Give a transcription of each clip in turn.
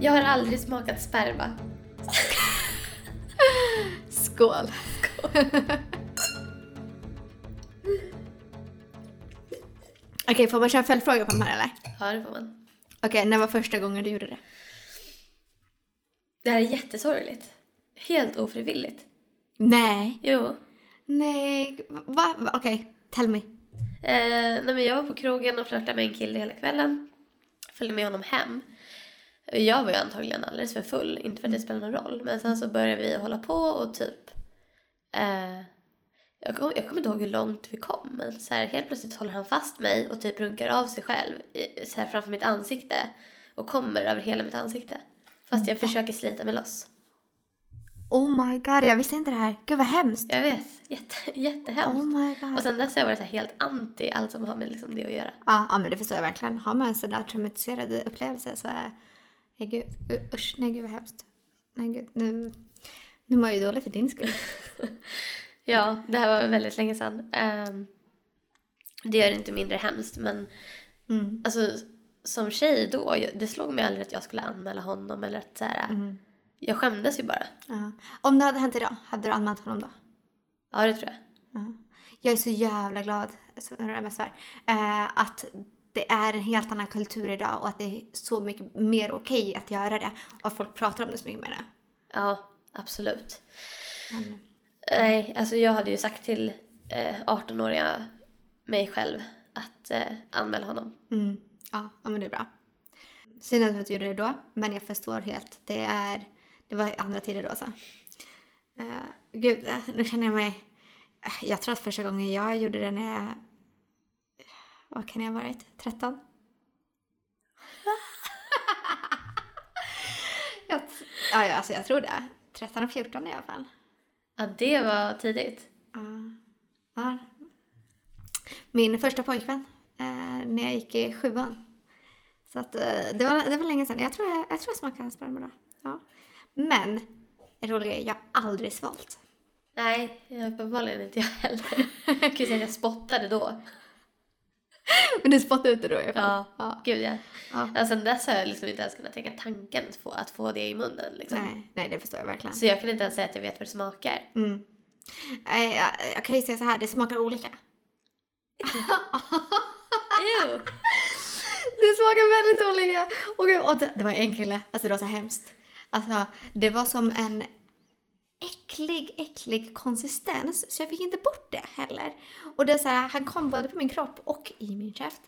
Jag har aldrig smakat sperma. Skål. Okej, får man köra följdfrågor på de här eller? Ja, det får man. Okej, när var första gången du gjorde det? Det här är jättesorgligt. Helt ofrivilligt. Nej. Jo. Nej. Va? Va? Okej, tell me. Eh, nej, men jag var på krogen och flörtade med en kille hela kvällen. Följde med honom hem. Jag var ju antagligen alldeles för full, inte för att det spelar någon roll. Men sen så började vi hålla på och typ... Eh, jag, kom, jag kommer inte ihåg hur långt vi kom. Men så här, helt plötsligt håller han fast mig och typ runkar av sig själv så här, framför mitt ansikte. Och kommer över hela mitt ansikte. Fast jag försöker slita mig loss. Oh my god, jag visste inte det här. Gud vad hemskt. Jag vet, jätte, jättehemskt. Oh my god. Och sen dess har jag varit så helt anti allt som har med liksom det att göra. Ja, ja, men det förstår jag verkligen. Har man en sån där traumatiserad upplevelse så är... Nej gud, usch, nej gud vad hemskt. Nej gud, nu... Nu mår jag ju dåligt för din skull. Ja, det här var väldigt länge sedan. Ehm, det gör det inte mindre hemskt, men Mm. alltså, som tjej då, det slog mig aldrig att jag skulle anmäla honom eller att så här, Mm. jag skämdes ju bara. Ja. Om det hade hänt idag, hade du anmält honom då? Ja, det tror jag. Ja. Jag är så jävla glad, så eh, att det är en helt annan kultur idag och att det är så mycket mer okej att göra det. Och att folk pratar om det så mycket mer. Ja, absolut. Men, Nej, alltså jag hade ju sagt till eh, 18-åriga mig själv att eh, anmäla honom. mm, ja, ja, men det är bra. Synd att du inte gjorde det då, men jag förstår helt. Det, är, det var andra tider då. Så. Eh, gud, eh, nu känner jag mig... eh, Jag tror att första gången jag gjorde det när jag... Vad kan jag ha varit? 13? jag, ja, ja, alltså jag tror det. 13 och 14 i alla fall. Ja, det var tidigt. Ja. Ja. Min första pojkvän eh, när jag gick i sjuan. Så att, eh, det, var, det var länge sedan. Jag tror jag, jag, tror jag smakade sperma då. Ja. Men, det roliga är jag har aldrig svalt. Nej, uppenbarligen inte jag heller. Jag kan säga att jag spottade då. Men du spottade ut det då i alla fall. Ja, Ja. gud ja. Ja. ja. Sen dess har jag liksom inte ens kunnat tänka tanken få, att få det i munnen. Liksom. Nej, nej, det förstår jag verkligen. Så jag kan inte ens säga att jag vet vad det smakar. Mm. Jag, jag kan ju säga så här, det smakar olika. Ew. Det smakar väldigt olika. Och, och det, det var en kille, alltså det var så hemskt. Alltså, det var som en äcklig, äcklig konsistens. Så jag fick inte bort det heller. Och det så här, han kom både på min kropp och i min käft.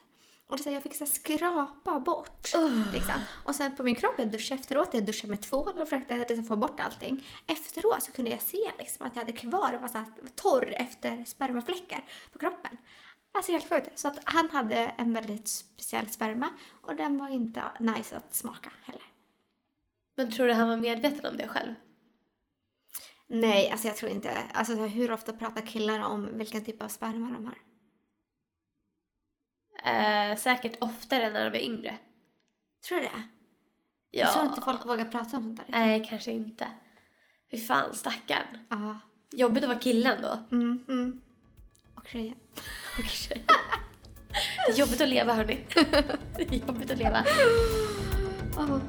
Och det så här, jag fick så här skrapa bort. Liksom. Och sen på min kropp, jag duschade efteråt, jag duschade med tvål och försökte liksom få bort allting. Efteråt så kunde jag se liksom att jag hade kvar, var så här torr efter spermafläckar på kroppen. Alltså helt sjukt. Så att han hade en väldigt speciell sperma och den var inte nice att smaka heller. Men tror du han var medveten om det själv? Nej, alltså jag tror inte. Alltså hur ofta pratar killar om vilken typ av sperma de har? Eh, säkert oftare när de är yngre. Tror du det? Ja. Jag tror inte folk vågar prata om sånt där. Nej, kanske inte. Fy fan, stackarn. Ja. Jobbigt att vara killen då. Mm, mm. Och tjejen. Och tjejen. Det är jobbigt att leva hörni. Det är jobbigt att leva. Oh.